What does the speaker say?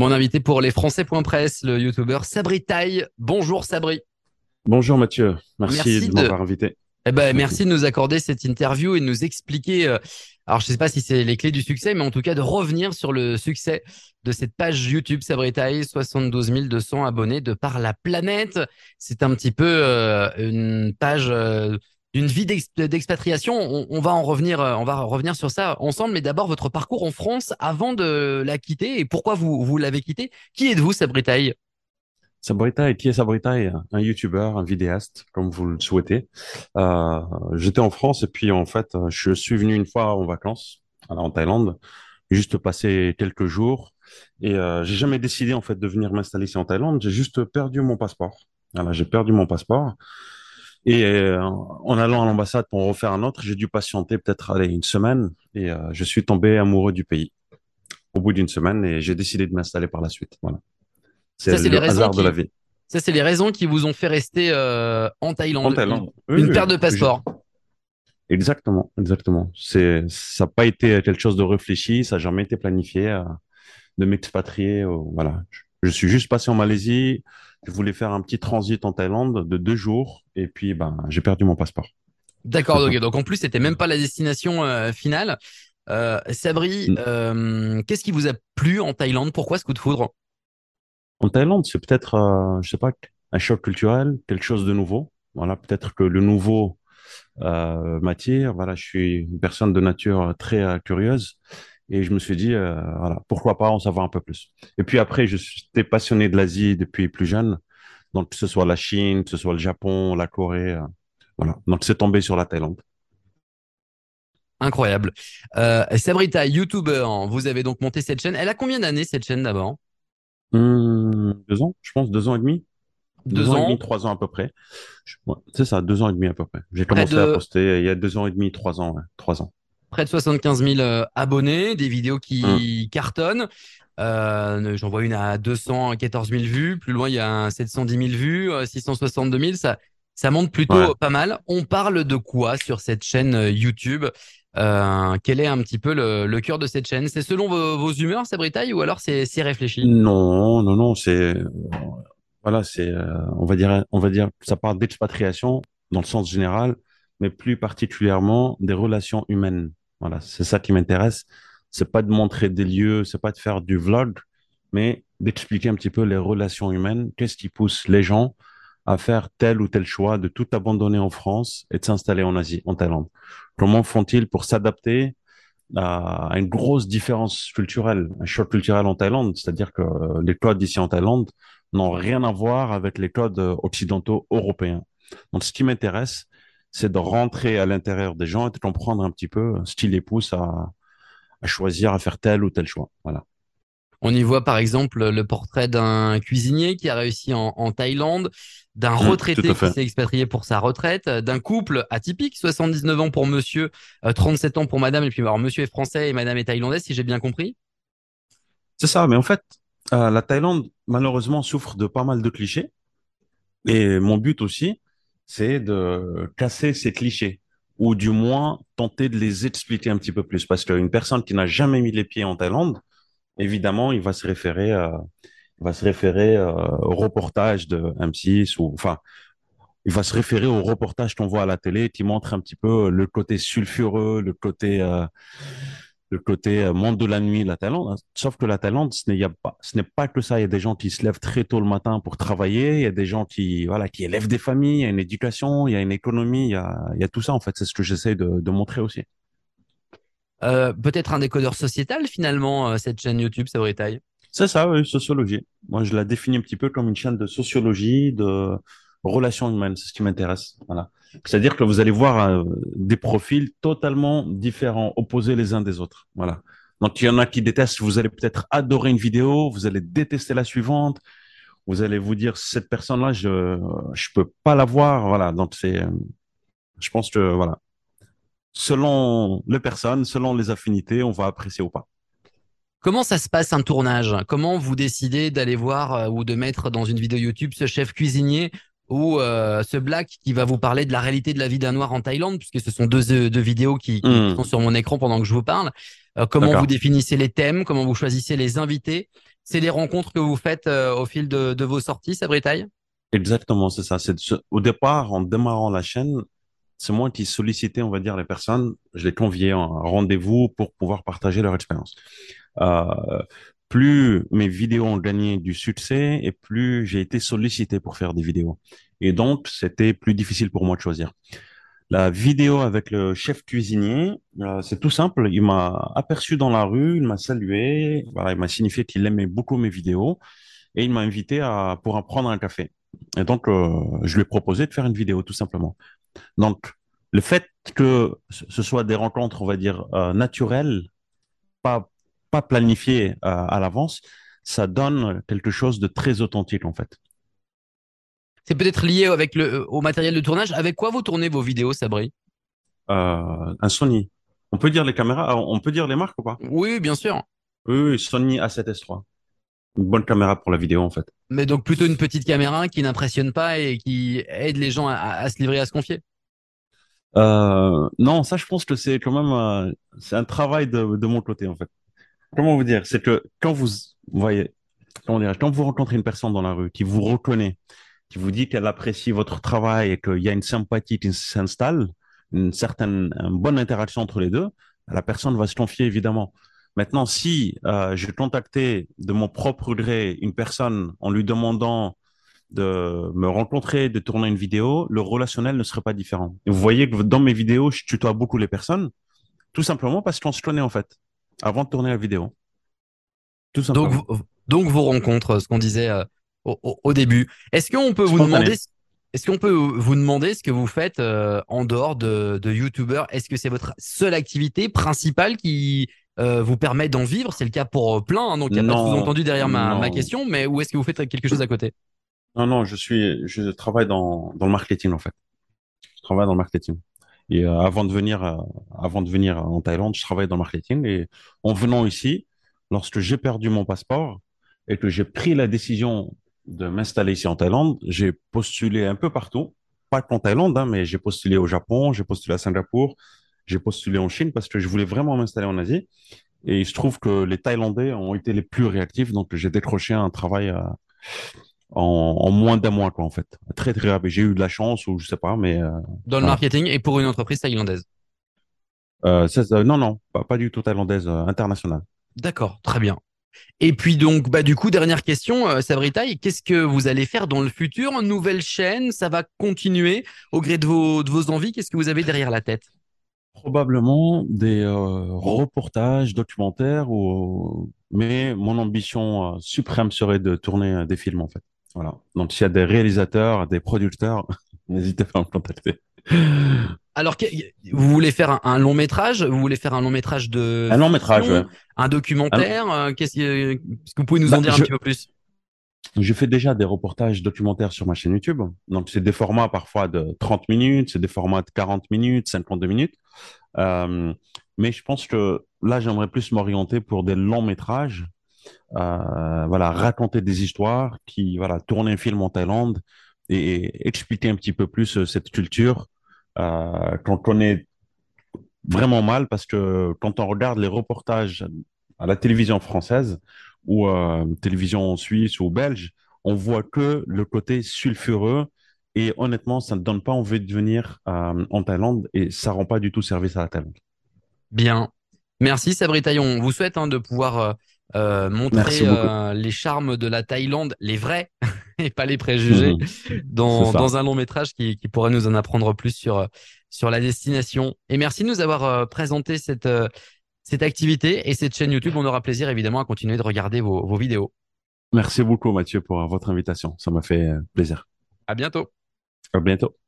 Mon invité pour les Français.press, le youtubeur Sabri Taille. Bonjour Sabri. Bonjour Mathieu, merci, de m'avoir invité. Eh ben, merci de nous accorder cette interview et de nous expliquer, euh, alors je sais pas si c'est les clés du succès, mais en tout cas de revenir sur le succès de cette page YouTube Sabritaille, 72 200 abonnés de par la planète. C'est un petit peu euh, une page euh, d'une vie d'expatriation. On, va en revenir, euh, on va revenir sur ça ensemble. Mais d'abord, votre parcours en France avant de la quitter et pourquoi vous, vous l'avez quitté. Qui êtes-vous, Sabritaille? Sabritaille, qui est Sabritaille? Un youtubeur, un vidéaste, comme vous le souhaitez. Euh, J'étais en France et puis en fait, je suis venu une fois en vacances en Thaïlande, juste passer quelques jours. Et euh, j'ai jamais décidé en fait de venir m'installer ici en Thaïlande. J'ai juste perdu mon passeport. Voilà, j'ai perdu mon passeport. Et euh, en allant à l'ambassade pour en refaire un autre, j'ai dû patienter peut-être une semaine et euh, je suis tombé amoureux du pays au bout d'une semaine et j'ai décidé de m'installer par la suite. Voilà. C'est le hasard de la vie. Ça, c'est les raisons qui vous ont fait rester euh, en Thaïlande. En Thaïlande. Une, paire de passeport. Exactement, exactement. C'est, ça n'a pas été quelque chose de réfléchi, ça n'a jamais été planifié de m'expatrier. voilà. Je suis juste passé en Malaisie. Je voulais faire un petit transit en Thaïlande de deux jours et puis ben j'ai perdu mon passeport. D'accord, donc en plus c'était même pas la destination euh, finale. Euh, Sabri, mm. euh, qu'est-ce qui vous a plu en Thaïlande? Pourquoi ce coup de foudre? En Thaïlande, c'est peut-être, je sais pas, un choc culturel, quelque chose de nouveau. Voilà, peut-être que le nouveau m'attire. Voilà, je suis une personne de nature très curieuse et je me suis dit, euh, voilà, pourquoi pas en savoir un peu plus. Et puis après, je suis passionné de l'Asie depuis plus jeune. Donc, que ce soit la Chine, que ce soit le Japon, la Corée. Euh, voilà. Donc, c'est tombé sur la Thaïlande. Incroyable. Euh, Sabrita, YouTuber, hein, vous avez donc monté cette chaîne. Elle a combien d'années cette chaîne d'abord? Hum, Deux ans, je pense, deux ans et demi. Deux, ans, et demi, trois ans à peu près. c'est ça, deux ans et demi à peu près. J'ai commencé à poster il y a deux ans et demi, trois ans, trois ans près de 75 000 euh, abonnés, des vidéos qui mmh. cartonnent. Euh, J'en vois une à 214 000 vues. Plus loin, il y a 710 000 vues, 662 euh, 000. Ça, ça monte plutôt pas mal. On parle de quoi sur cette chaîne euh, YouTube? Euh, Quel est un petit peu le, le cœur de cette chaîne? C'est selon vos, vos humeurs, Sabritaille, ou alors c'est réfléchi? Non, non, non. C'est voilà, c'est on va dire, on va dire, ça parle d'expatriation dans le sens général, mais plus particulièrement des relations humaines. Voilà, c'est ça qui m'intéresse. C'est pas de montrer des lieux, c'est pas de faire du vlog, mais d'expliquer un petit peu les relations humaines, qu'est-ce qui pousse les gens à faire tel ou tel choix, de tout abandonner en France et de s'installer en Asie, en Thaïlande? Comment font-ils pour s'adapter à une grosse différence culturelle, un choc culturel en Thaïlande, c'est-à-dire que les codes ici en Thaïlande n'ont rien à voir avec les codes occidentaux européens. Donc, ce qui m'intéresse, c'est de rentrer à l'intérieur des gens et de comprendre un petit peu ce qui les pousse à, choisir, à faire tel ou tel choix. Voilà. On y voit par exemple le portrait d'un cuisinier qui a réussi en, Thaïlande, d'un mmh, retraité qui s'est expatrié pour sa retraite, d'un couple atypique, 79 ans pour monsieur, 37 euh, ans pour madame, et puis alors monsieur est français et madame est thaïlandaise, si j'ai bien compris. C'est ça, mais en fait, euh, la Thaïlande malheureusement souffre de pas mal de clichés. Et mon but aussi, c'est de casser ces clichés ou du moins tenter de les expliquer un petit peu plus. Parce qu'une personne qui n'a jamais mis les pieds en Thaïlande, évidemment, il va se référer, euh, il va se référer euh, au reportage de M6 ou enfin, il va se référer au reportage qu'on voit à la télé qui montre un petit peu le côté sulfureux, le côté euh, le côté euh, monde de la nuit, la Thaïlande. Hein. Sauf que la Thaïlande, ce n'est pas, ce n'est pas que ça. Il y a des gens qui se lèvent très tôt le matin pour travailler. Il y a des gens qui, voilà, qui élèvent des familles. Il y a une éducation, il y a une économie, il y a, il y a tout ça. En fait, c'est ce que j'essaie de, de, montrer aussi. Euh, peut-être un décodeur sociétal finalement, euh, cette chaîne YouTube, aurait taille. C'est ça, oui, sociologie. Moi, je la définis un petit peu comme une chaîne de sociologie, de relations humaines. C'est ce qui m'intéresse. Voilà. C'est-à-dire que vous allez voir euh, des profils totalement différents, opposés les uns des autres. Voilà. Donc il y en a qui détestent, vous allez peut-être adorer une vidéo, vous allez détester la suivante, vous allez vous dire cette personne-là, je je peux pas la voir. Voilà. Donc c'est, je pense que voilà, selon les personnes, selon les affinités, on va apprécier ou pas. Comment ça se passe un tournage? Comment vous décidez d'aller voir euh, ou de mettre dans une vidéo YouTube ce chef cuisinier ou euh, ce Black qui va vous parler de la réalité de la vie d'un noir en Thaïlande, puisque ce sont deux, euh, deux vidéos qui, hmm. sont sur mon écran pendant que je vous parle. Euh, comment vous définissez les thèmes, comment vous choisissez les invités. C'est des rencontres que vous faites euh, au fil de, de vos sorties, Sabritaille Exactement, c'est ça. C'est au départ, en démarrant la chaîne, c'est moi qui sollicitais, on va dire, les personnes. Je les conviais en rendez-vous pour pouvoir partager leur expérience. Euh, plus mes vidéos ont gagné du succès et plus j'ai été sollicité pour faire des vidéos. Et donc, c'était plus difficile pour moi de choisir. La vidéo avec le chef cuisinier, euh, c'est tout simple. Il m'a aperçu dans la rue, il m'a salué, voilà, il m'a signifié qu'il aimait beaucoup mes vidéos et il m'a invité à pour en prendre un café. Et donc, euh, je lui ai proposé de faire une vidéo, tout simplement. Donc, le fait que ce soit des rencontres, on va dire, euh, naturelles, pas, pas planifiées à l'avance, ça donne quelque chose de très authentique, en fait. C'est peut-être lié avec le, au matériel de tournage. Avec quoi vous tournez vos vidéos, Sabri? Euh, Un Sony. On peut dire les caméras, on peut dire les marques ou pas? Oui, bien sûr. Oui, Sony A7S3. Une bonne caméra pour la vidéo, en fait. Mais donc plutôt une petite caméra qui n'impressionne pas et qui aide les gens à, se livrer, à se confier? Euh, non, ça, je pense que c'est quand même euh, c'est un travail de, de mon côté, en fait. Comment vous dire C'est que quand vous, rencontrez une personne dans la rue qui vous reconnaît, qui vous dit qu'elle apprécie votre travail et qu'il y a une sympathie qui s'installe, une certaine bonne interaction entre les deux, la personne va se confier évidemment. Maintenant, si euh, je contactais de mon propre gré une personne en lui demandant de me rencontrer, de tourner une vidéo, le relationnel ne serait pas différent. Vous voyez que dans mes vidéos, je tutoie beaucoup les personnes, tout simplement parce qu'on se connaît en fait, avant de tourner la vidéo. Tout simplement. Donc, donc vos rencontres, ce qu'on disait euh, au, début. Est-ce qu'on peut vous demander est-ce qu'on peut vous demander ce que vous faites euh, en dehors de, de YouTuber Est-ce que c'est votre seule activité principale qui euh, vous permet d'en vivre? C'est le cas pour plein, hein, donc il n'y a pas de sous-entendu derrière ma, ma, question, mais où est-ce que vous faites quelque chose à côté? Non, non, je suis, je travaille dans, dans le marketing en fait. Je travaille dans le marketing. Et avant de venir, avant de venir en Thaïlande, je travaillais dans le marketing. Et en venant ici, lorsque j'ai perdu mon passeport et que j'ai pris la décision de m'installer ici en Thaïlande, j'ai postulé un peu partout, pas qu'en Thaïlande, hein, mais j'ai postulé au Japon, j'ai postulé à Singapour, j'ai postulé en Chine parce que je voulais vraiment m'installer en Asie. Et il se trouve que les Thaïlandais ont été les plus réactifs, donc j'ai décroché un travail euh, en, moins d'un mois, quoi, en fait. Très, très rapide. J'ai eu de la chance ou je sais pas, mais. Euh, Dans le marketing et pour une entreprise thaïlandaise euh, Non, non, pas, pas du tout thaïlandaise, internationale. D'accord, très bien. Et puis donc, bah du coup, dernière question, euh, Sabritaille, qu'est-ce que vous allez faire dans le futur? Nouvelle chaîne Ça va continuer au gré de vos, de vos envies? Qu'est-ce que vous avez derrière la tête? Probablement des euh, reportages, documentaires, ou... mais mon ambition euh, suprême serait de tourner des films en fait. Voilà. Donc s'il y a des réalisateurs, des producteurs, n'hésitez pas à me contacter. Alors, vous voulez faire un, long métrage? Vous voulez faire un long métrage de un long métrage, un documentaire? Euh, Qu'est-ce que, que, vous pouvez nous en bah, dire un petit peu plus? Je fais déjà des reportages documentaires sur ma chaîne YouTube. Donc, c'est des formats parfois de 30 minutes, c'est des formats de 40 minutes, 52 minutes. Euh, mais je pense que là, j'aimerais plus m'orienter pour des longs métrages. Euh, voilà, raconter des histoires, qui voilà, tourner un film en Thaïlande et expliquer un petit peu plus cette culture euh, qu'on connaît vraiment mal parce que quand on regarde les reportages à la télévision française ou euh, télévision suisse ou belge, on voit que le côté sulfureux et honnêtement, ça ne donne pas envie de venir euh, en Thaïlande et ça rend pas du tout service à la Thaïlande. Bien. Merci Sabri Taillon. On vous souhaite hein, de pouvoir euh, montrer euh, les charmes de la Thaïlande, les vrais et pas les préjugés, mhm. dans, dans, un long métrage qui, qui, pourrait nous en apprendre plus sur, sur la destination. Et merci de nous avoir euh, présenté cette, cette activité et cette chaîne YouTube. On aura plaisir évidemment à continuer de regarder vos, vos vidéos. Merci beaucoup Mathieu pour votre invitation. Ça m'a fait plaisir. À bientôt. À bientôt.